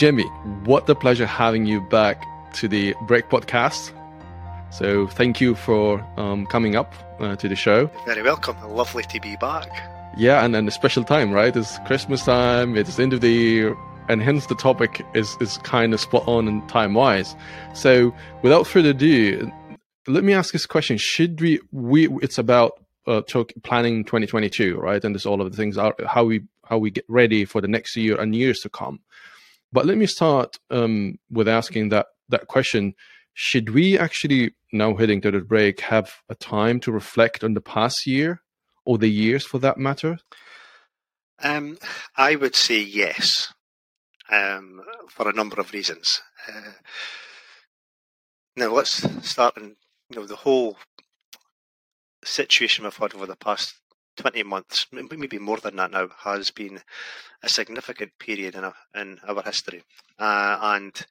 Jimmy, what a pleasure having you back to the Break Podcast. So thank you for um, coming up uh, to the show. Very welcome. Lovely to be back. Yeah, and, and a special time, right? It's Christmas time, it's end of the year, and hence the topic is, is kind of spot on and time wise. So without further ado, let me ask this question. Should we, we it's about uh, talk, planning 2022, right? And this all of the things how we how we get ready for the next year and years to come. But let me start um, with asking that that question: Should we actually now heading to the break have a time to reflect on the past year or the years for that matter? Um, I would say yes, um, for a number of reasons. Uh, now let's start in you know the whole situation we've had over the past 20 months, maybe more than that now, has been a significant period in, a, in our history. Uh, and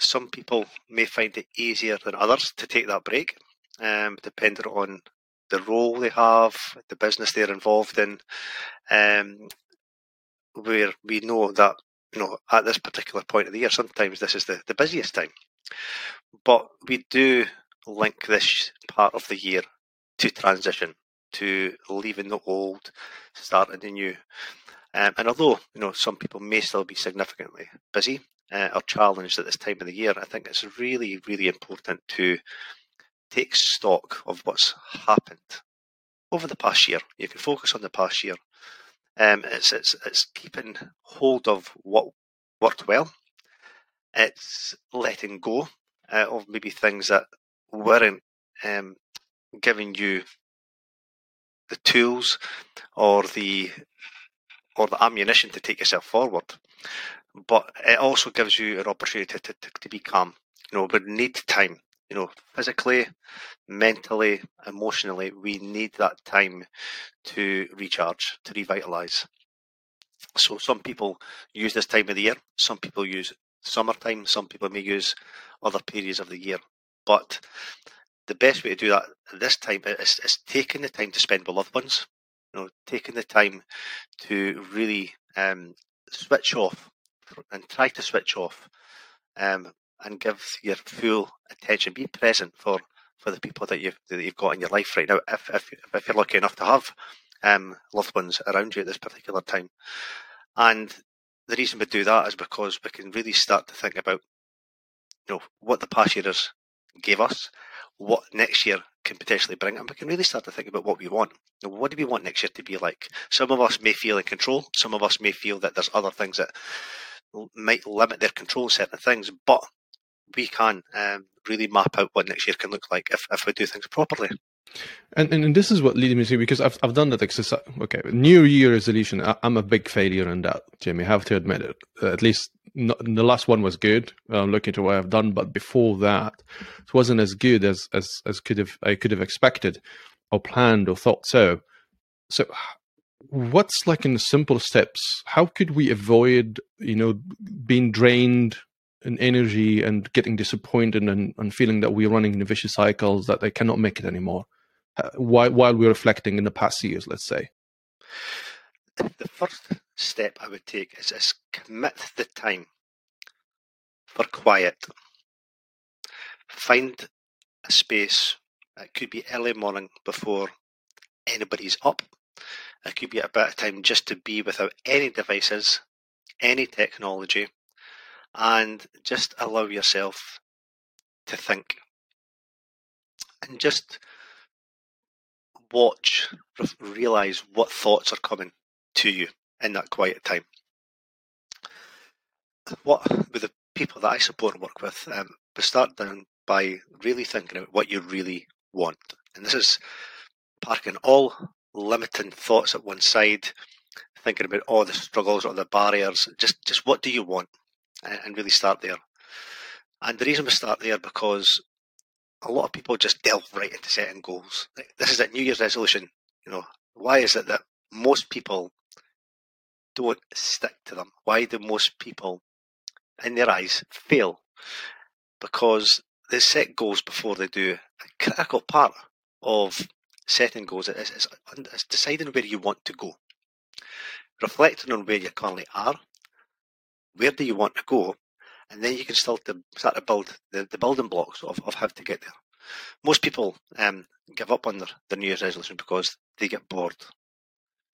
some people may find it easier than others to take that break, um, depending on the role they have, the business they're involved in, um, where we know that you know at this particular point of the year, sometimes this is the, the busiest time. But we do link this part of the year to transition, to leaving the old, starting the new. Um, and although you know some people may still be significantly busy uh, or challenged at this time of the year, I think it's really, really important to take stock of what's happened over the past year. You can focus on the past year. Um, it's it's it's keeping hold of what worked well. It's letting go uh, of maybe things that weren't um, giving you the tools or the or the ammunition to take yourself forward. But it also gives you an opportunity to, to, to be calm. You know, we need time. You know, physically, mentally, emotionally, we need that time to recharge, to revitalize. So some people use this time of the year. Some people use summertime. Some people may use other periods of the year. But the best way to do that this time is, is taking the time to spend with loved ones. You know, taking the time to really um, switch off and try to switch off um, and give your full attention. Be present for, for the people that you've that you've got in your life right now. If if, if you're lucky enough to have um, loved ones around you at this particular time, and the reason we do that is because we can really start to think about you know what the past years gave us what next year can potentially bring, and we can really start to think about what we want. what do we want next year to be like? Some of us may feel in control. Some of us may feel that there's other things that might limit their control of certain things, but we can um, really map out what next year can look like if, if we do things properly. And, and, and this is what leading me to because I've I've done that exercise. Okay, New Year resolution. I, am a big failure in that, Jimmy. I have to admit it. At least the last one was good. Uh, looking to what I've done, but before that, it wasn't as good as as as could have I could have expected, or planned, or thought so. So, what's like in the simple steps? How could we avoid, you know, being drained in energy and getting disappointed and, and feeling that we're running in vicious cycles that they cannot make it anymore? Uh, while while we're reflecting in the past years, let's say? The first step I would take is, is commit the time for quiet. Find a space. It could be early morning before anybody's up. It could be a bit of time just to be without any devices, any technology, and just allow yourself to think. And just watch, realize what thoughts are coming to you in that quiet time. What with the people that I support and work with, um, we start down by really thinking about what you really want, and this is parking all limiting thoughts at one side, thinking about all the struggles or the barriers. Just, just what do you want, and really start there. And the reason we start there because a lot of people just delve right into setting goals. This is a New Year's resolution. You know, why is it that most people don't stick to them? Why do most people, in their eyes, fail? Because they set goals before they do. A critical part of setting goals is, is, is deciding where you want to go, reflecting on where you currently are, where do you want to go, and then you can start to start to build the, the building blocks of, of how to get there. Most people um, give up on their, their New Year's resolution because they get bored.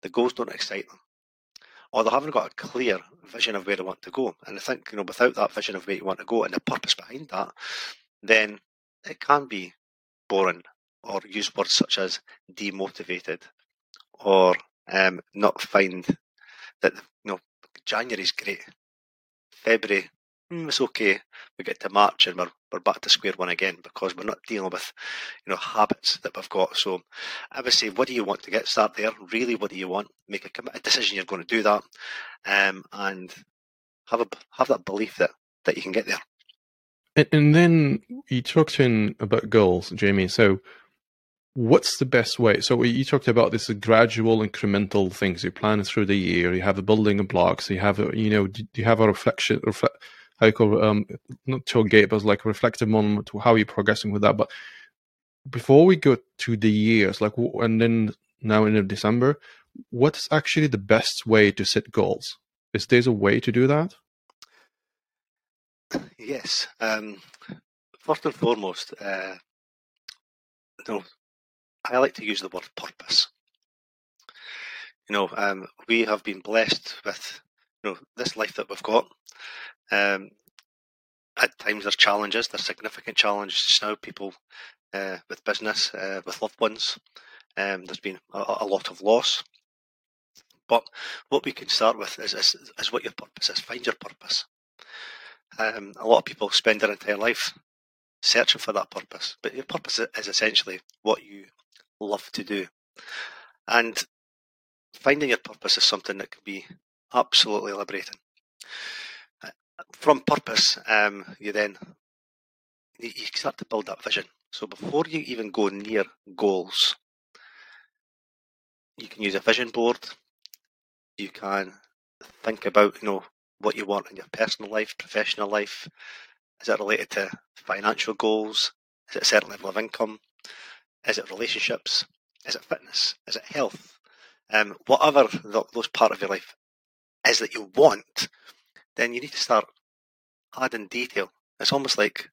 The goals don't excite them. Or they haven't got a clear vision of where they want to go. And I think, you know, without that vision of where you want to go and the purpose behind that, then it can be boring or use words such as demotivated or um, not find that, you know, January's great. February mm, it's okay. We get to March and we're we're back to square one again because we're not dealing with, you know, habits that we've got. So I would say, what do you want to get? Start there. Really, what do you want? Make a, a decision you're going to do that, um, and have a have that belief that that you can get there. And, and then you talked in about goals, Jamie. So what's the best way? So you talked about this gradual, incremental things. You plan through the year. You have a building of blocks. You have, a, you know, you have a reflection, reflect, how you call um not tailgate, but like reflective moment to how you're progressing with that. But before we go to the years, like and then now in December, what's actually the best way to set goals? Is there a way to do that? Yes. Um, first and foremost, uh, know, I like to use the word purpose. You know, um, we have been blessed with you know this life that we've got, um, at times there's challenges, there's significant challenges now. People uh, with business, uh, with loved ones, um, there's been a, a, lot of loss. But what we can start with is, is, is what your purpose is. Find your purpose. Um, a lot of people spend their entire life searching for that purpose, but your purpose is essentially what you love to do. And finding your purpose is something that can be absolutely liberating from purpose, um, you then you start to build that vision. So before you even go near goals, you can use a vision board. You can think about, you know, what you want in your personal life, professional life. Is it related to financial goals? Is it a certain level of income? Is it relationships? Is it fitness? Is it health? Um, whatever the, those part of your life is that you want, then you need to start adding detail. It's almost like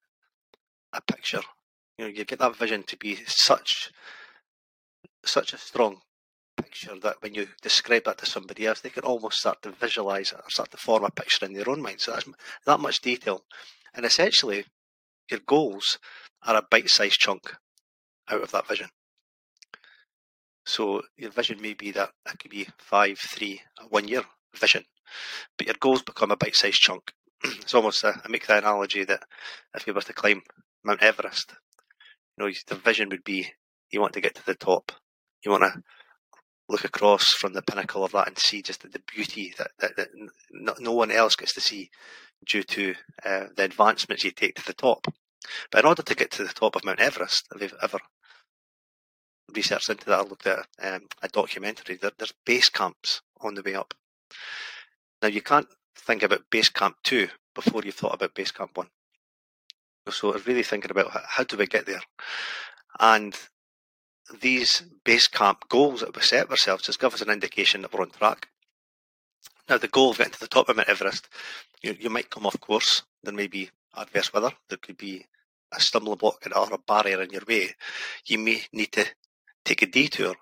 a picture. You know, you get that vision to be such such a strong picture that when you describe that to somebody else, they can almost start to visualize it or start to form a picture in their own mind. So that's that much detail. And essentially, your goals are a bite-sized chunk out of that vision. So your vision may be that it could be five, three, one year vision, but your goals become a bite-sized chunk. it's almost a, I make the analogy that if you were to climb Mount Everest, you know, the vision would be you want to get to the top. You want to look across from the pinnacle of that and see just the, the beauty that, that, that no, no, one else gets to see due to uh, the advancements you take to the top. But in order to get to the top of Mount Everest, if you've ever researched into that I looked at um, a documentary, there, there's base camps on the way up. Now you can't think about base camp two before you've thought about base camp one. So really thinking about how, how do we get there, and these base camp goals that we set ourselves just give us an indication that we're on track. Now, the goal of getting to the top of Mount Everest, you, you might come off course. There may be adverse weather. There could be a stumbling block or a barrier in your way. You may need to take a detour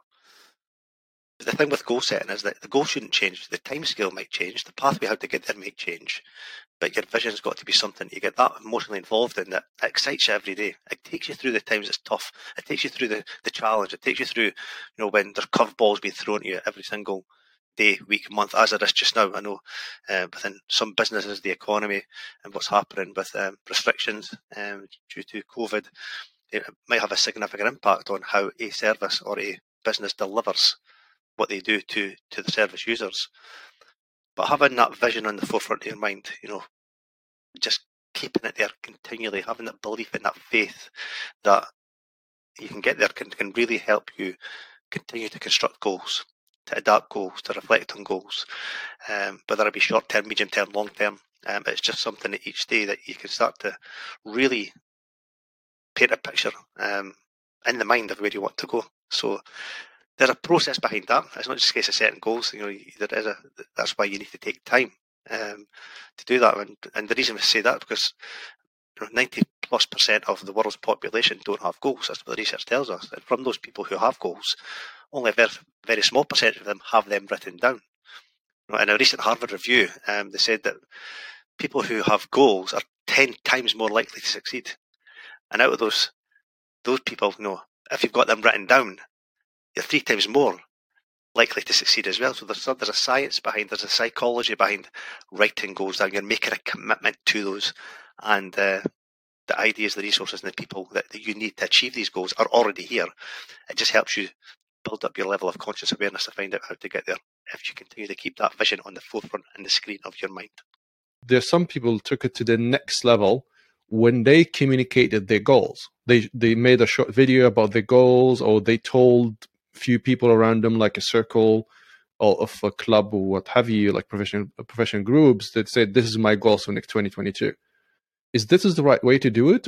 the thing with goal setting is that the goal shouldn't change. The time scale might change. The pathway how to get there might change. But your vision's got to be something you get that emotionally involved in that excites you every day. It takes you through the times it's tough. It takes you through the, the challenge. It takes you through, you know, when there's curveballs being thrown at you every single day, week, month, as it is just now. I know uh, within some businesses, the economy and what's happening with um, restrictions um, due to COVID, it might have a significant impact on how a service or a business delivers what they do to to the service users. But having that vision on the forefront of your mind, you know, just keeping it there continually, having that belief and that faith that you can get there can, can really help you continue to construct goals, to adapt goals, to reflect on goals, um, whether it be short term, medium term, long term. Um, it's just something that each day that you can start to really paint a picture um, in the mind of where you want to go. So there's a process behind that. It's not just a case of setting goals. You know, there is a. That's why you need to take time um, to do that. And, and the reason we say that because 90 plus percent of the world's population don't have goals. That's what the research tells us. And from those people who have goals, only a very, very small percentage of them have them written down. In a recent Harvard review, um, they said that people who have goals are 10 times more likely to succeed. And out of those, those people, you know, if you've got them written down, you're three times more likely to succeed as well. So there's, there's a science behind, there's a psychology behind writing goals down. You're making a commitment to those. And uh, the ideas, the resources, and the people that, that you need to achieve these goals are already here. It just helps you build up your level of conscious awareness to find out how to get there if you continue to keep that vision on the forefront and the screen of your mind. There are some people took it to the next level when they communicated their goals. They they made a short video about their goals or they told few people around them like a circle or of a club or what have you, like professional professional groups that say this is my goals for next 2022. Is this is the right way to do it?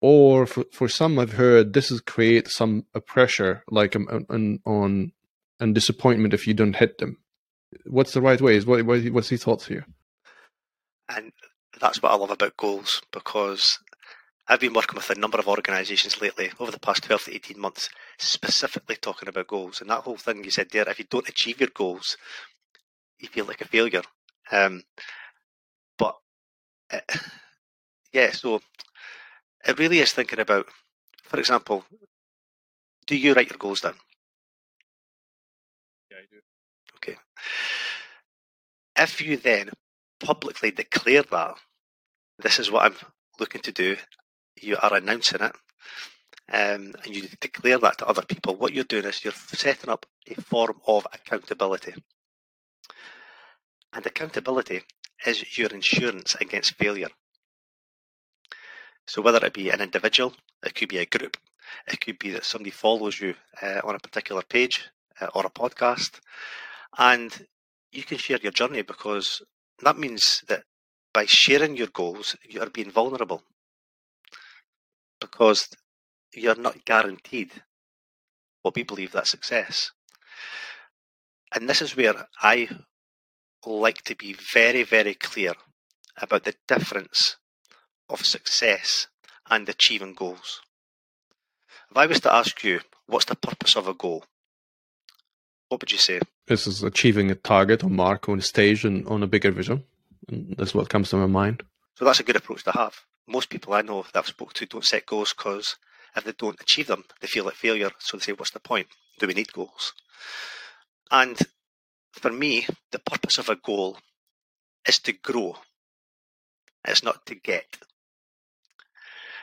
or for, for some I've heard this is create some a pressure like um, on on and disappointment if you don't hit them. What's the right way? Is what what's your thoughts here? And that's what I love about goals because I've been working with a number of organisations lately over the past 12 to 18 months, specifically talking about goals. And that whole thing you said there, if you don't achieve your goals, you feel like a failure. Um, but uh, yeah, so it really is thinking about, for example, do you write your goals down? Yeah, I do. Okay. If you then publicly declare that, this is what I'm looking to do, you are announcing it, um, and you declare that to other people, what you're doing is you're setting up a form of accountability. And accountability is your insurance against failure. So whether it be an individual, it could be a group, it could be that somebody follows you uh, on a particular page uh, or a podcast, and you can share your journey because that means that by sharing your goals, you are being vulnerable because you're not guaranteed what we believe that success. And this is where I like to be very, very clear about the difference of success and achieving goals. If I was to ask you, what's the purpose of a goal? What would you say? This is achieving a target or mark on a stage and on a bigger vision. And that's what comes to my mind. So that's a good approach to have. Most people I know that I've spoken to don't set goals because if they don't achieve them, they feel like failure. So they say, what's the point? Do we need goals? And for me, the purpose of a goal is to grow. It's not to get.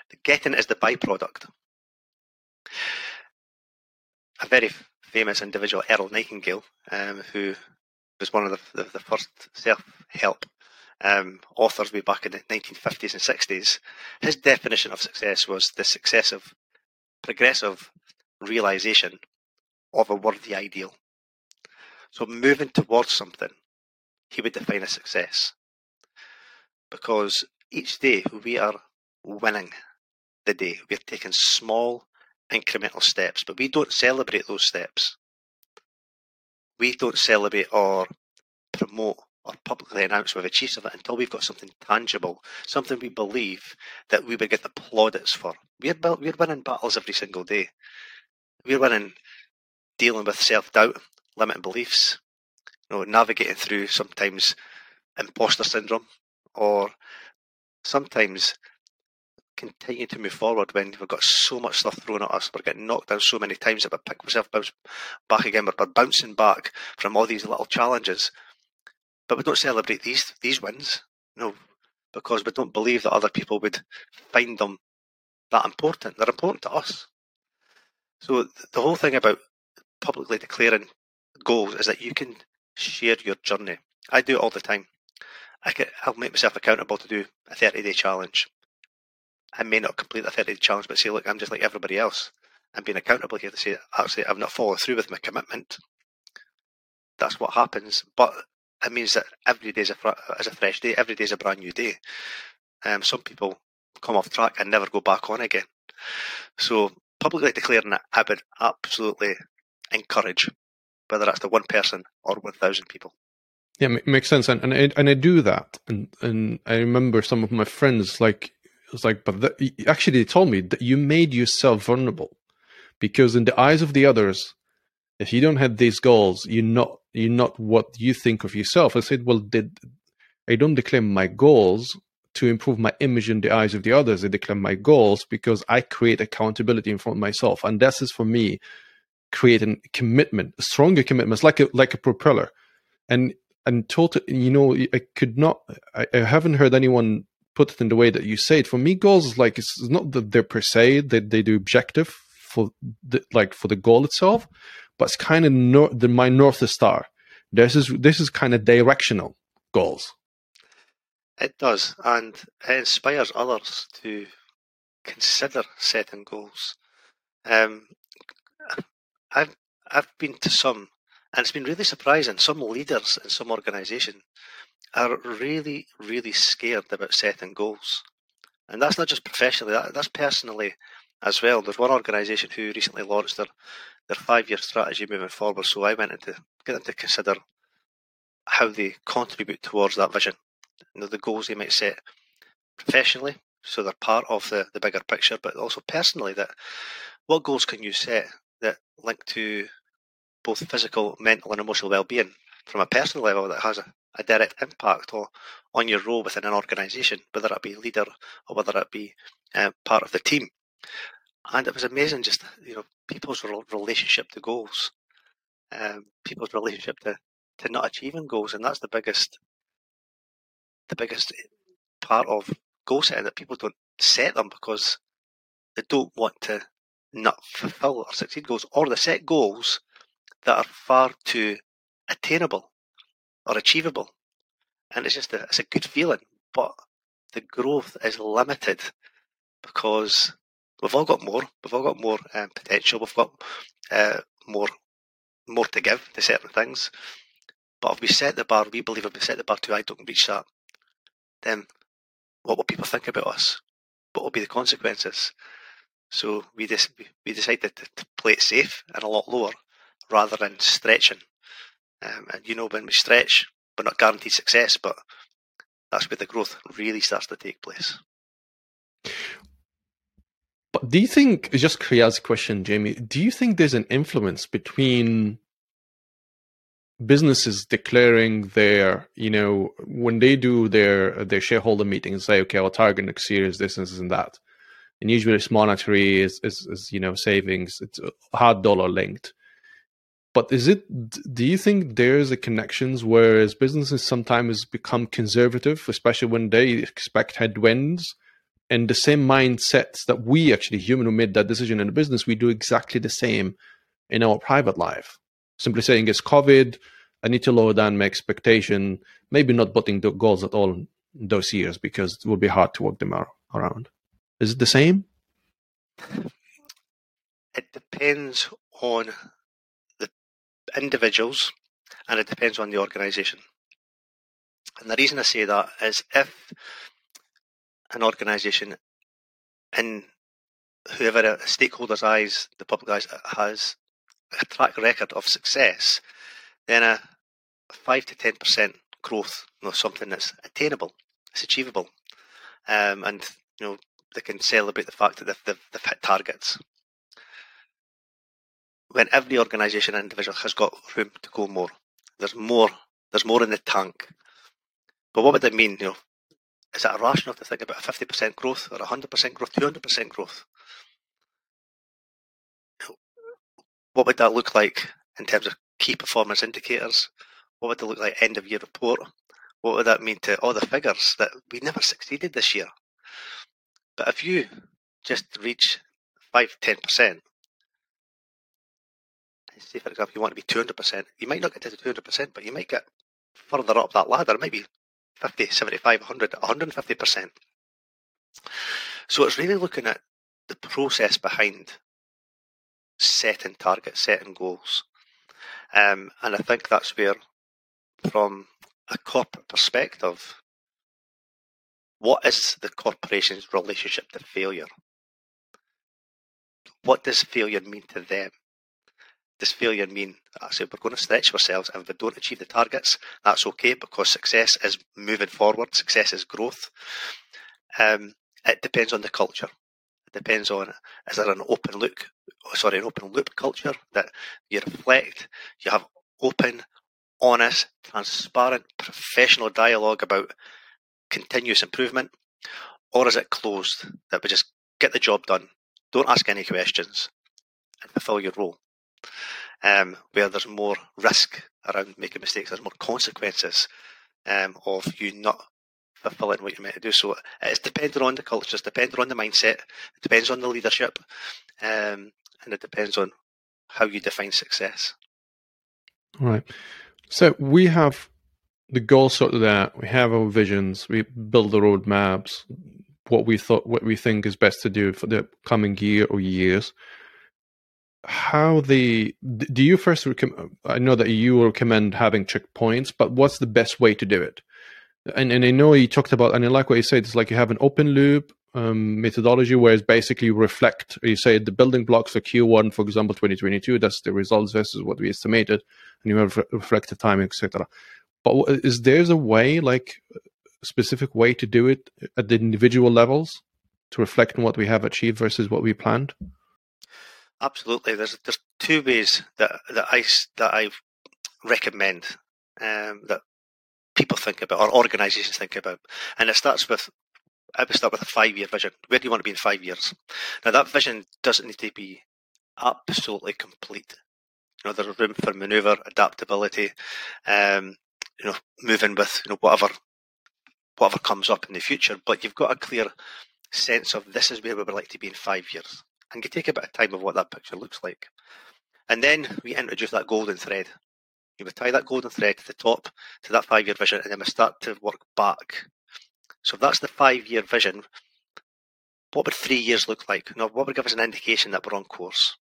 The getting is the byproduct. A very famous individual, Earl Nightingale, um, who was one of the, the, the first self-help um, authors way back in the 1950s and 60s, his definition of success was the successive, progressive realization of a worthy ideal. So moving towards something, he would define as success. Because each day we are winning the day. We're taking small incremental steps, but we don't celebrate those steps. We don't celebrate or promote or publicly announce we've achieved something until we've got something tangible, something we believe that we would get the plaudits for. We're, we're winning battles every single day. We're winning dealing with self doubt, limiting beliefs, you know, navigating through sometimes imposter syndrome, or sometimes continue to move forward when we've got so much stuff thrown at us. We're getting knocked down so many times that we pick ourselves back again. We're bouncing back from all these little challenges. But we don't celebrate these these wins, no, because we don't believe that other people would find them that important. They're important to us. So the whole thing about publicly declaring goals is that you can share your journey. I do it all the time. I can, I'll make myself accountable to do a 30 day challenge. I may not complete the 30 day challenge, but say, look, I'm just like everybody else. I'm being accountable here to say, actually, I've not followed through with my commitment. That's what happens. But it means that every day is a, is a fresh day. Every day is a brand new day. Um, some people come off track and never go back on again. So publicly declaring it, I would absolutely encourage, whether that's to one person or 1,000 people. Yeah, makes sense, and and I, and I do that, and and I remember some of my friends like it was like, but the, actually they told me that you made yourself vulnerable because in the eyes of the others, if you don't have these goals, you're not you're not what you think of yourself. I said, well, did I don't declare my goals to improve my image in the eyes of the others. I declare my goals because I create accountability in front of myself, and this is for me creating commitment, stronger commitment. It's like a like a propeller, and and total. You know, I could not. I, I haven't heard anyone put it in the way that you say it. For me, goals is like it's not that they're per se that they do objective for the, like for the goal itself, but it's kind of the my north star. This is this is kind of directional goals. It does, and it inspires others to consider setting goals. Um, I've I've been to some, and it's been really surprising. Some leaders in some organisation are really, really scared about setting goals, and that's not just professionally. That, that's personally as well. There's one organisation who recently launched their their five year strategy moving forward. So I went into get them to consider how they contribute towards that vision you know, the goals they might set professionally, so they're part of the, the bigger picture, but also personally that what goals can you set that link to both physical, mental and emotional well-being from a personal level that has a, a direct impact on, on your role within an organisation, whether it be leader or whether it be uh, part of the team. And it was amazing, just you know, people's relationship to goals, um, people's relationship to, to not achieving goals, and that's the biggest the biggest part of goal setting that people don't set them because they don't want to not fulfill or succeed goals, or they set goals that are far too attainable or achievable. And it's just a, it's a good feeling, but the growth is limited because we've all got more. We've all got more um, potential. We've got uh, more more to give to certain things. But if we set the bar, we believe if we set the bar too high, don't reach that, then what will people think about us? What will be the consequences? So we we decided to, to play it safe and a lot lower rather than stretching. Um, and you know, when we stretch, we're not guaranteed success, but that's where the growth really starts to take place. Do you think, just curiosity question, Jamie, do you think there's an influence between businesses declaring their, you know, when they do their their shareholder meetings, say, okay, our target next year is this, this, and that. And usually it's monetary, is, is, is you know, savings, it's hard dollar linked. But is it? Do you think there's a connections whereas businesses sometimes become conservative, especially when they expect headwinds, and the same mindsets that we actually human who made that decision in the business, we do exactly the same in our private life simply saying it's COVID. I need to lower down my expectation. Maybe not putting the goals at all those years because it will be hard to work them around. Is it the same? It depends on the individuals and it depends on the organisation. And the reason I say that is if an organisation in whoever a stakeholder's eyes, the public eyes has a track record of success, then a five to ten percent growth, you know, something that's attainable, it's achievable, um, and you know they can celebrate the fact that they've, they've, they've hit targets. When every organisation and individual has got room to go more, there's more, there's more in the tank. But what would that mean? You know, is it rational to think about a 50% growth or 100% growth, 200% growth? what would that look like in terms of key performance indicators? What would it look like end of year report? What would that mean to all the figures that we never succeeded this year? But if you just reach 5 10%, say for example, you want to be 200%, you might not get to 200%, but you might get further up that ladder, maybe 50, 75, 100, 150%. So it's really looking at the process behind setting targets, setting goals. Um, and I think that's where, from a corporate perspective, what is the corporation's relationship to failure? What does failure mean to them? Does failure mean actually we're going to stretch ourselves and if we don't achieve the targets, that's okay because success is moving forward, success is growth. Um, it depends on the culture. It depends on is there an open look, sorry, an open loop culture that you reflect, you have open, honest, transparent, professional dialogue about continuous improvement, or is it closed that we just get the job done, don't ask any questions, and fulfill your role? Um, where there's more risk around making mistakes, there's more consequences um, of you not fulfilling what you're meant to do. So it's depending on the culture, it's depending on the mindset, it depends on the leadership, um, and it depends on how you define success. All right. So we have the goals sorted out. We have our visions. We build the roadmaps. What we thought, what we think is best to do for the coming year or years how the do you first recommend i know that you recommend having checkpoints but what's the best way to do it? And and i know you talked about and i like what you said it's like you have an open loop um, methodology where it's basically reflect you say the building blocks for q1 for example 2022 that's the results versus what we estimated and you have reflect the timing etc but is there's a way like a specific way to do it at the individual levels to reflect on what we have achieved versus what we planned Absolutely. There's there's two ways that that I that I recommend um, that people think about or organisations think about, and it starts with I would start with a five year vision. Where do you want to be in five years? Now that vision doesn't need to be absolutely complete. You know, there's room for manoeuvre, adaptability, um, you know, moving with you know whatever whatever comes up in the future. But you've got a clear sense of this is where we would like to be in five years and you take a bit of time of what that picture looks like. And then we introduce that golden thread. You would tie that golden thread to the top, to that five year vision, and then we start to work back. So if that's the five year vision, what would three years look like? Know, what would give us an indication that we're on course?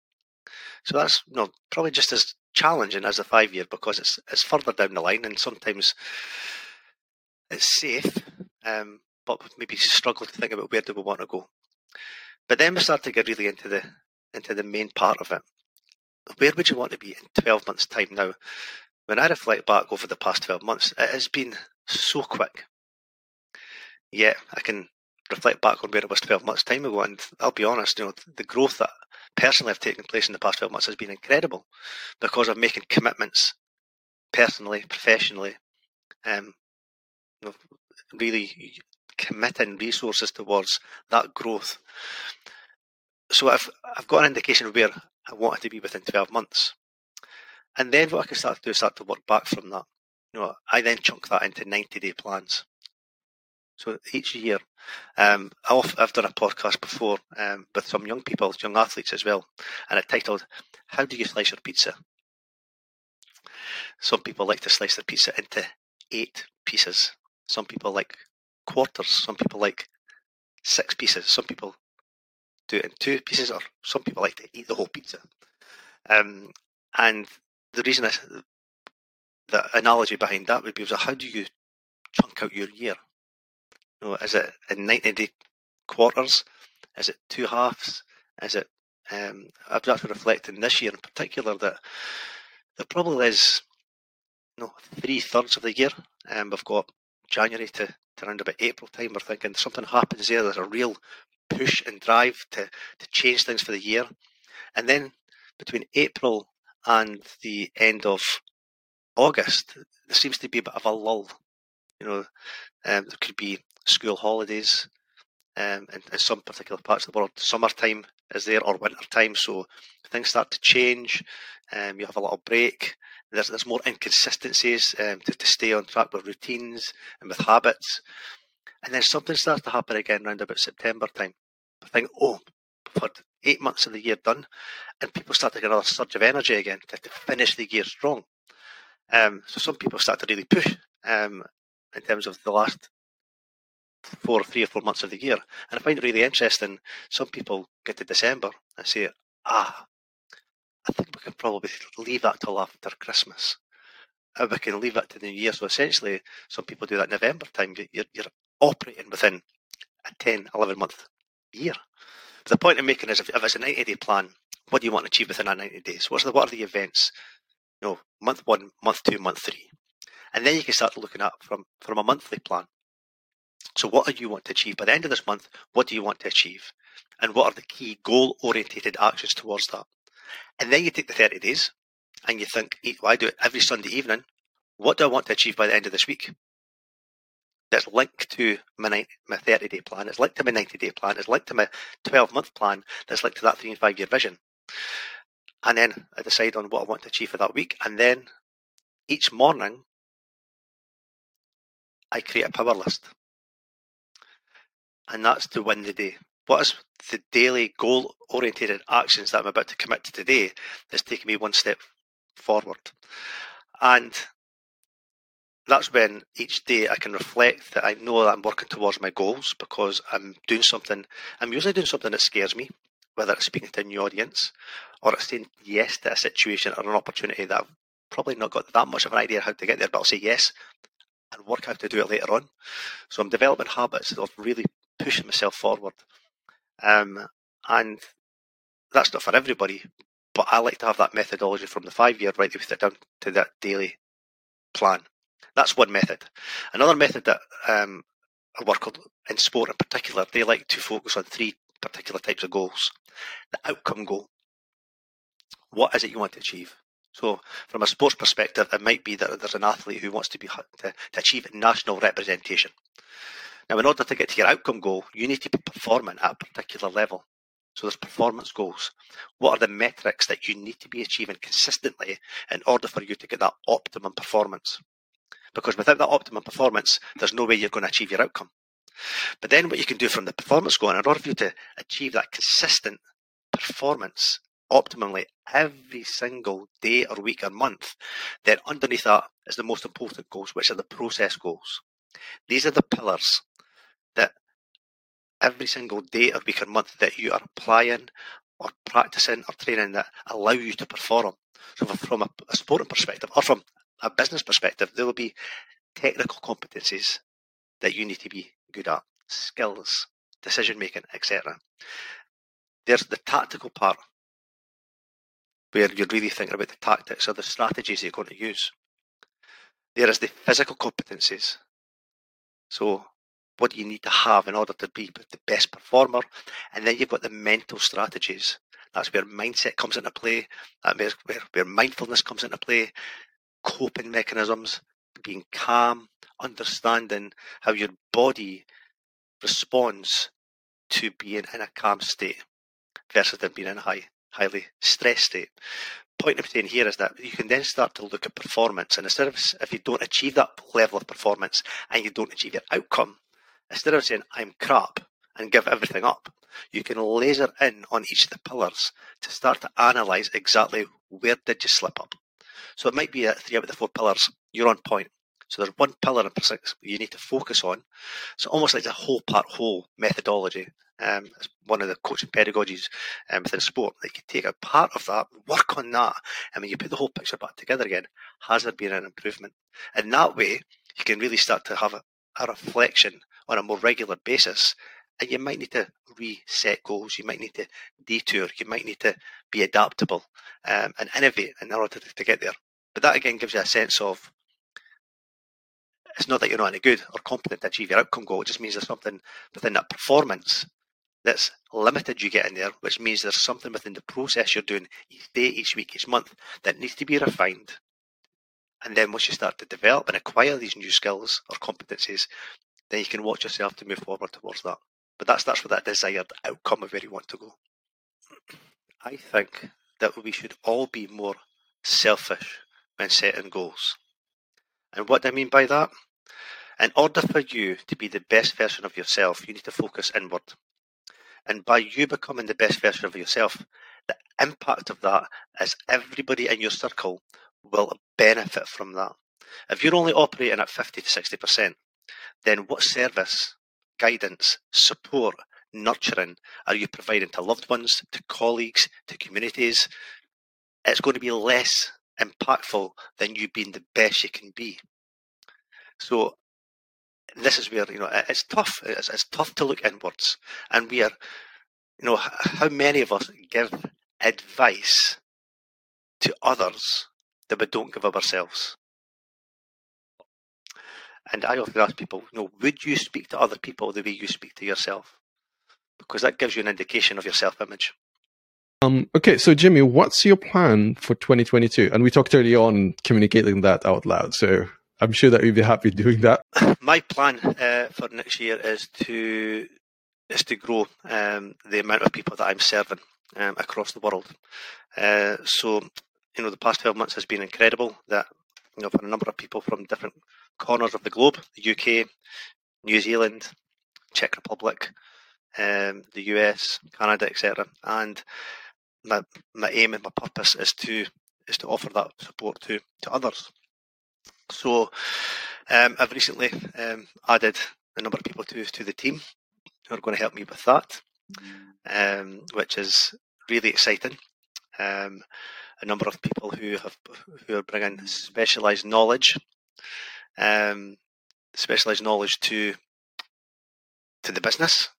So that's you know, probably just as challenging as the five year because it's it's further down the line and sometimes it's safe, um, but maybe struggle to think about where do we want to go. But then we start to get really into the into the main part of it. Where would you want to be in 12 months' time now? When I reflect back over the past 12 months, it has been so quick. Yet I can reflect back on where it was 12 months' time ago, and I'll be honest, you know, the growth that personally have taken place in the past 12 months has been incredible because of making commitments personally, professionally, um, really committing resources towards that growth. So I've I've got an indication of where I want it to be within 12 months. And then what I can start to do is start to work back from that. You know, I then chunk that into 90 day plans. So each year, um, I've done a podcast before um, with some young people, young athletes as well, and it titled "How Do You Slice Your Pizza?" Some people like to slice their pizza into eight pieces. Some people like quarters. Some people like six pieces. Some people do it in two pieces, or some people like to eat the whole pizza. Um, and the reason I, the analogy behind that would be so how do you chunk out your year? You know, is it in 90 day quarters? Is it two halves? Is it, um, I've actually reflecting this year in particular that there probably is you know, three thirds of the year. Um, we've got January to to around about April time, we're thinking something happens there. There's a real push and drive to, to change things for the year. And then between April and the end of August, there seems to be a bit of a lull. You know, um, there could be school holidays um, in, in, some particular parts of the world. Summertime is there or winter time, so things start to change. Um, you have a little break. There's there's more inconsistencies um, to, to stay on track with routines and with habits. And then something starts to happen again around about September time. I think, oh, had eight months of the year done, and people start to get another surge of energy again to, to finish the year strong. Um, so some people start to really push um, in terms of the last four three or four months of the year. And I find it really interesting. Some people get to December and say, ah, I think we can probably leave that till after Christmas. And we can leave that to the new year. So essentially, some people do that November time. You're, you're operating within a 10, 11 month year. The point I'm making is if, if it's a 90 day plan, what do you want to achieve within that 90 days? What's the, what are the events? You know, month one, month two, month three. And then you can start looking at from, from a monthly plan. So what do you want to achieve? By the end of this month, what do you want to achieve? And what are the key goal orientated actions towards that? And then you take the 30 days and you think, well, I do it every Sunday evening. What do I want to achieve by the end of this week? That's linked to my, my 30 day plan. It's linked to my 90 day plan. It's linked to my 12 month plan. That's linked to that three and five year vision. And then I decide on what I want to achieve for that week. And then each morning, I create a power list. And that's to win the day. What is the daily goal oriented actions that I'm about to commit to today that's taking me one step forward? And that's when each day I can reflect that I know that I'm working towards my goals because I'm doing something, I'm usually doing something that scares me, whether it's speaking to a new audience or it's saying yes to a situation or an opportunity that I've probably not got that much of an idea how to get there, but I'll say yes and work out how to do it later on. So I'm developing habits of really pushing myself forward. Um, and that's not for everybody, but I like to have that methodology from the five year right down to that daily plan. That's one method. Another method that um, I work on in sport in particular, they like to focus on three particular types of goals. The outcome goal. What is it you want to achieve? So, from a sports perspective, it might be that there's an athlete who wants to be to, to achieve national representation. Now, in order to get to your outcome goal, you need to be performing at a particular level. So there's performance goals. What are the metrics that you need to be achieving consistently in order for you to get that optimum performance? Because without that optimum performance, there's no way you're going to achieve your outcome. But then what you can do from the performance goal, in order for you to achieve that consistent performance optimally every single day or week or month, then underneath that is the most important goals, which are the process goals. These are the pillars every single day or week or month that you are applying or practicing or training that allow you to perform. So from a, a sporting perspective or from a business perspective, there will be technical competencies that you need to be good at, skills, decision making, etc. There's the tactical part where you're really thinking about the tactics or the strategies you're going to use. There is the physical competencies. So what do you need to have in order to be the best performer? And then you've got the mental strategies. That's where mindset comes into play. That's where, where mindfulness comes into play. Coping mechanisms, being calm, understanding how your body responds to being in a calm state versus than being in a high, highly stressed state. Point I'm saying here is that you can then start to look at performance, and instead of if you don't achieve that level of performance and you don't achieve your outcome, instead of saying I'm crap and give everything up, you can laser in on each of the pillars to start to analyze exactly where did you slip up. So it might be that three out of the four pillars you're on point. So there's one pillar in particular you need to focus on. So almost like a whole part whole methodology. Um, it's one of the coaching pedagogies um, within sport. They can take a part of that, work on that, and when you put the whole picture back together again, has there been an improvement? And that way, you can really start to have a, a reflection on a more regular basis. And you might need to reset goals. You might need to detour. You might need to be adaptable um, and innovate in order to, to get there. But that again gives you a sense of it's not that you're not any good or competent to achieve your outcome goal. It just means there's something within that performance that's limited you get in there, which means there's something within the process you're doing each day, each week, each month that needs to be refined. And then once you start to develop and acquire these new skills or competencies, then you can watch yourself to move forward towards that. But that's starts with that desired outcome of where you want to go. I think that we should all be more selfish when setting goals. And what do I mean by that? In order for you to be the best version of yourself, you need to focus inward. And by you becoming the best version of yourself, the impact of that is everybody in your circle will benefit from that. If you're only operating at 50 to 60%, then what service, guidance, support, nurturing are you providing to loved ones, to colleagues, to communities? It's going to be less impactful than you being the best you can be. So this is where you know it's tough. It's, it's tough to look inwards, and we are, you know, how many of us give advice to others that we don't give of ourselves. And I often ask people, you know, would you speak to other people the way you speak to yourself? Because that gives you an indication of your self image. Um, okay, so Jimmy, what's your plan for 2022? And we talked earlier on communicating that out loud, so I'm sure that you'd be happy doing that. My plan uh, for next year is to is to grow um, the amount of people that I'm serving um, across the world. Uh, so, you know, the past 12 months has been incredible. That you know, for a number of people from different corners of the globe, the UK, New Zealand, Czech Republic, um, the US, Canada, etc. And my my aim and my purpose is to is to offer that support to to others. So um, I've recently um, added a number of people to to the team who are going to help me with that, um, which is really exciting. Um, a number of people who have who are bringing specialised knowledge, um, specialised knowledge to to the business.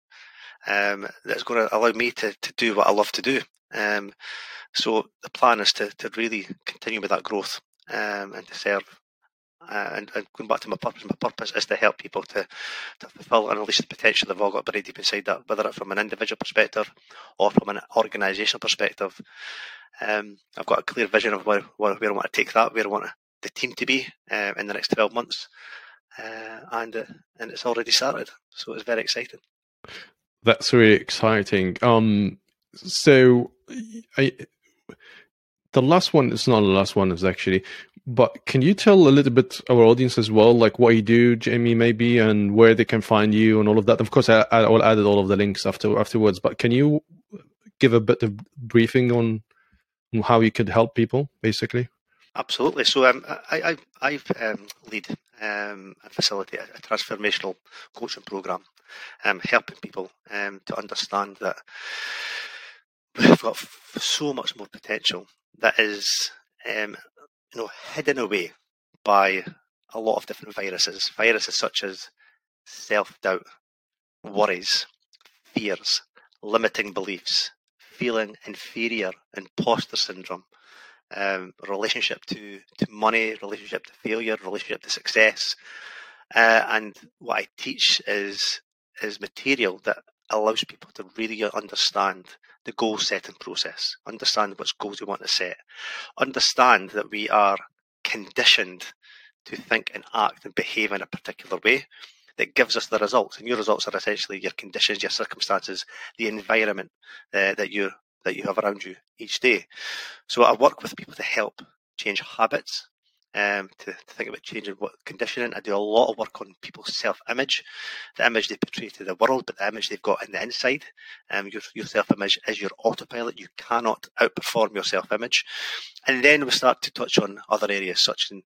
Um, that's going to allow me to, to do what I love to do. Um, so the plan is to, to really continue with that growth um, and to serve. Uh, and, and, going back to my purpose, my purpose is to help people to, to fulfill and unleash the potential they've all got buried deep inside that, whether it's from an individual perspective or from an organisational perspective. Um, I've got a clear vision of where, where, where I want to take that, where I want the team to be uh, in the next 12 months. Uh, and uh, and it's already started, so it's very exciting. That's really exciting. Um, so I, the last one is not the last one is actually but can you tell a little bit our audience as well like what you do jamie maybe and where they can find you and all of that of course i, I will add all of the links after afterwards but can you give a bit of briefing on how you could help people basically absolutely so um, i i i um, lead um, and facilitate a, transformational coaching program um, helping people um, to understand that we've got so much more potential that is, um, you know, hidden away by a lot of different viruses. Viruses such as self-doubt, worries, fears, limiting beliefs, feeling inferior, imposter syndrome, um, relationship to, to money, relationship to failure, relationship to success. Uh, and what I teach is is material that allows people to really understand the goal setting process, understand which goals we want to set, understand that we are conditioned to think and act and behave in a particular way that gives us the results. And your results are essentially your conditions, your circumstances, the environment uh, that you that you have around you each day. So I work with people to help change habits, um, to, to, think about changing what conditioning. I do a lot of work on people's self-image, the image they portray to the world, but the image they've got in the inside. Um, your, your self-image is your autopilot. You cannot outperform your self-image. And then we start to touch on other areas such as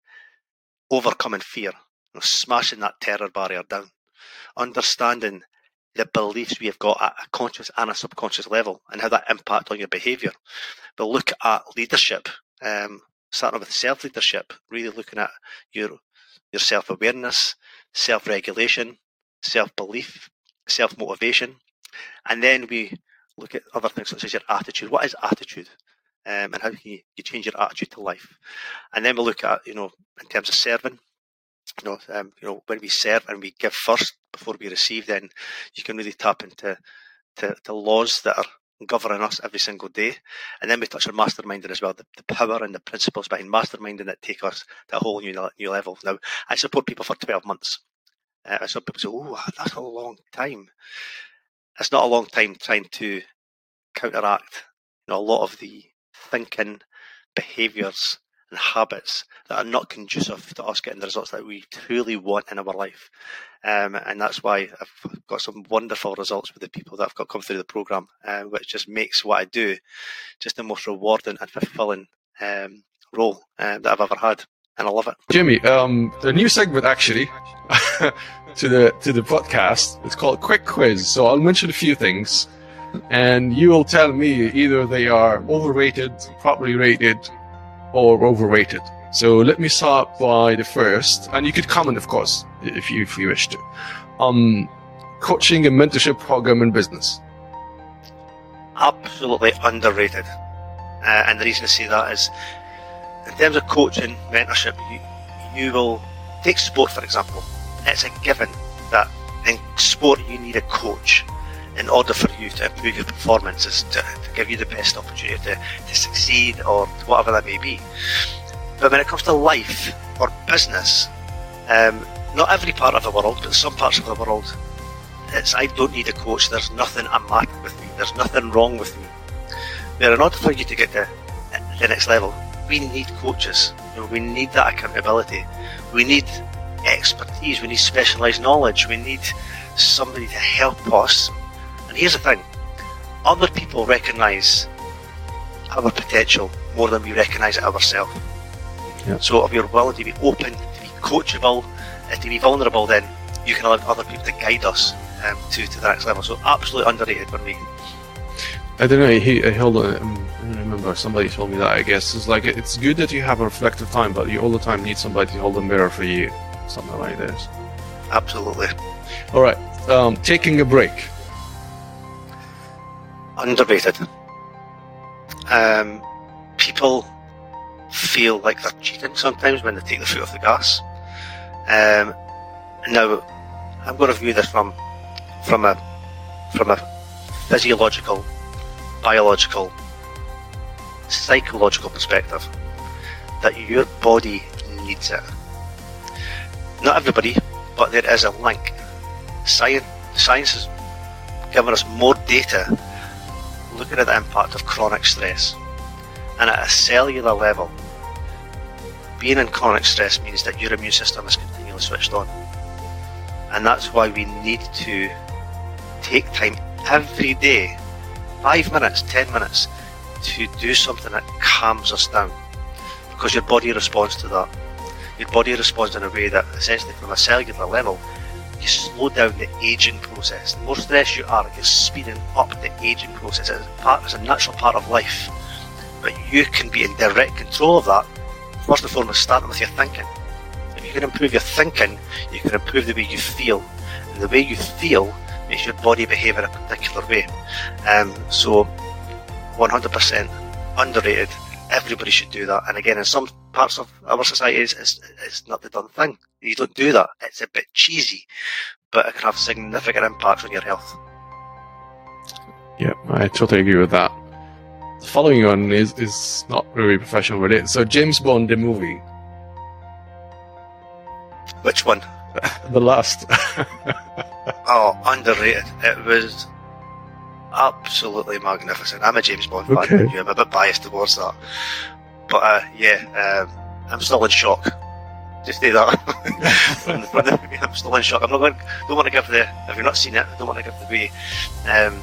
overcoming fear, you know, smashing that terror barrier down, understanding the beliefs we have got at a conscious and a subconscious level and how that impact on your behaviour. But look at leadership. Um, starting with self leadership, really looking at your your self awareness, self regulation, self belief, self motivation, and then we look at other things such as your attitude. What is attitude? Um, and how can you, you, change your attitude to life? And then we look at, you know, in terms of serving, you know, um, you know, when we serve and we give first before we receive, then you can really tap into to, to laws that are governing us every single day. And then we touch on masterminding as well, the, the power and the principles behind masterminding that take us to a whole new new level. Now, I support people for 12 months. Uh, some people say, oh, that's a long time. It's not a long time trying to counteract you know, a lot of the thinking, behaviours, and habits that are not conducive to us getting the results that we truly want in our life. Um, and that's why I've got some wonderful results with the people that I've got come through the program, uh, which just makes what I do just the most rewarding and fulfilling um, role uh, that I've ever had. And I love it. Jimmy, um, the new segment actually to the to the podcast. It's called Quick Quiz. So I'll mention a few things, and you will tell me either they are overrated, properly rated, or overrated. So let me start by the first, and you could comment, of course, if you if you wish to. Um, coaching and mentorship program in business. Absolutely underrated. Uh, and the reason I say that is, in terms of coaching, mentorship, you, you will take sport for example. It's a given that in sport you need a coach in order for you to improve your performances, to, to give you the best opportunity to, to succeed or whatever that may be. But when it comes to life or business, um, not every part of the world, but some parts of the world, it's I don't need a coach. There's nothing amiss with me. There's nothing wrong with me. But in order for you to get to the next level, we need coaches. You know, we need that accountability. We need expertise. We need specialised knowledge. We need somebody to help us. And here's the thing: other people recognise our potential more than we recognise it ourselves. Yeah. So if you're willing to be open, to be coachable, uh, to be vulnerable, then you can allow other people to guide us um, to, to the next level. So absolutely underrated for me. I don't know. He, he hold on. um, I don't remember. Somebody told me that. I guess it's like it's good that you have a reflective time, but you all the time need somebody to hold a mirror for you. Something like this. Absolutely All right. Um, taking a break. Underrated. Um, people feel like they're cheating sometimes when they take the foot off the gas. Um, now, I'm going to view this from from a from a physiological, biological, psychological perspective. That your body needs it. Not everybody, but there is a link. Science, science has given us more data looking at the impact of chronic stress. And at a cellular level, being in chronic stress means that your immune system is continually switched on. And that's why we need to take time every day, five minutes, ten minutes, to do something that calms us down. Because your body responds to that. Your body responds in a way that essentially from a cellular level, you slow down the aging process. The more stressed you are, you're speeding up the aging process. It's a, part, it's a natural part of life. But you can be in direct control of that, first and foremost, starting with your thinking. If you can improve your thinking, you can improve the way you feel. And the way you feel makes your body behave in a particular way. Um, so, 100% underrated. Everybody should do that. And again, in some parts of our society, it's, it's, it's not the done thing. You don't do that. It's a bit cheesy, but it can have significant impacts on your health. Yeah, I totally agree with that. The following one is is not really professional related. So James Bond, the movie, Which one? the last. Oh, underrated. It was absolutely magnificent. I'm a James Bond Okay. fan. I'm a bit biased towards that. But uh, yeah, um, I'm still in shock. Just say that. from the, from the, I'm still in shock. I'm not going. Don't want to give the. If you've not seen it, I don't want to give the um,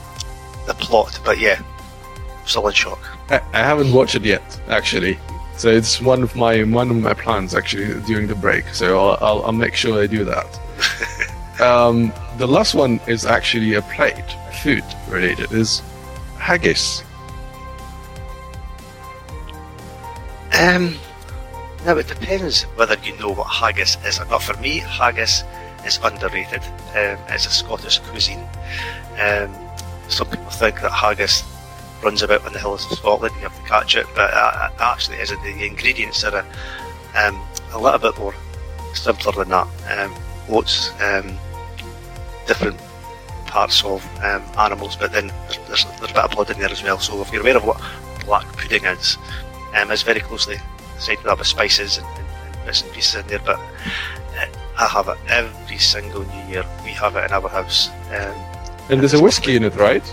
the plot. But yeah, I'm still in shock. I, I haven't watched it yet, actually. So it's one of my one of my plans actually during the break. So I'll I'll, I'll make sure I do that. um, the last one is actually a plate, food related. Is haggis. Um, now it depends whether you know what haggis is or not. For me, haggis is underrated. Um, a Scottish cuisine. Um, some people think that haggis runs about on the hills of Scotland. You have to catch it, but uh, actually isn't. The ingredients are a, um, a little bit more simpler than that. Um, oats, um, different parts of um, animals, but then there's, there's, there's a bit of blood in there as well. So if you're aware of what black pudding is, um, it's very closely tied to that with spices and, and, and bits and pieces in there. But uh, I have it every single New Year. We have it in our house. Um, And there's a whiskey in it, right?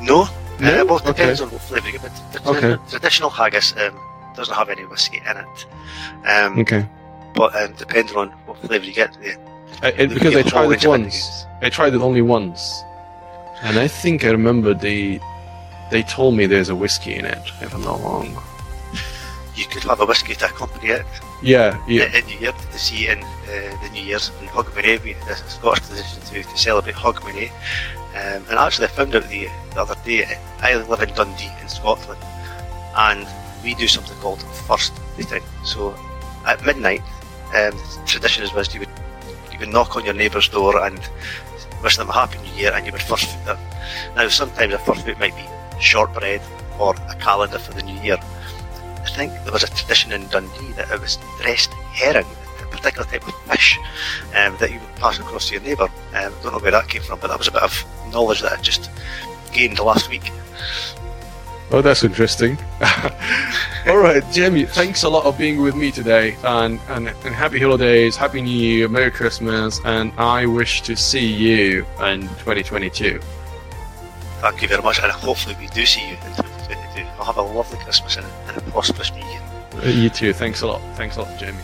no, No? Uh, well, it depends Okay. on what flavour you get. But the, Okay. traditional haggis um, doesn't have any whiskey in it. Um, Okay. But um, depending on what flavour you get, the, I, it, because I tried it once. I tried it only once, and I think I remember they they told me there's a whiskey in it. If I'm not wrong. You could have a whiskey to accompany it. Yeah, yeah. in New Year to see in uh, the New Year's in Hogmanay. We the Scottish tradition to, to celebrate Hogmanay. Um, and actually, I found out the, the other day. I live in Dundee in Scotland, and we do something called first meeting. So at midnight, um, the tradition is was you would you would knock on your neighbour's door and wish them a happy new year, and you would first foot them. Now, sometimes a first foot might be shortbread, or a calendar for the new year. I think there was a tradition in Dundee that it was dressed herring, a particular type of fish um, that you would pass across to your neighbour. Um, don't know where that came from, but that was a bit of knowledge that I just gained last week. Oh, that's interesting. All right, Jamie, thanks a lot of being with me today, and, and, and happy holidays, happy New Year, Merry Christmas, and I wish to see you in 2022. Thank you very much, and hopefully we do see you in 2022. I'll have a lovely Christmas and a, and a prosperous New Year. Uh, you too. Thanks a lot. Thanks a lot, Jamie.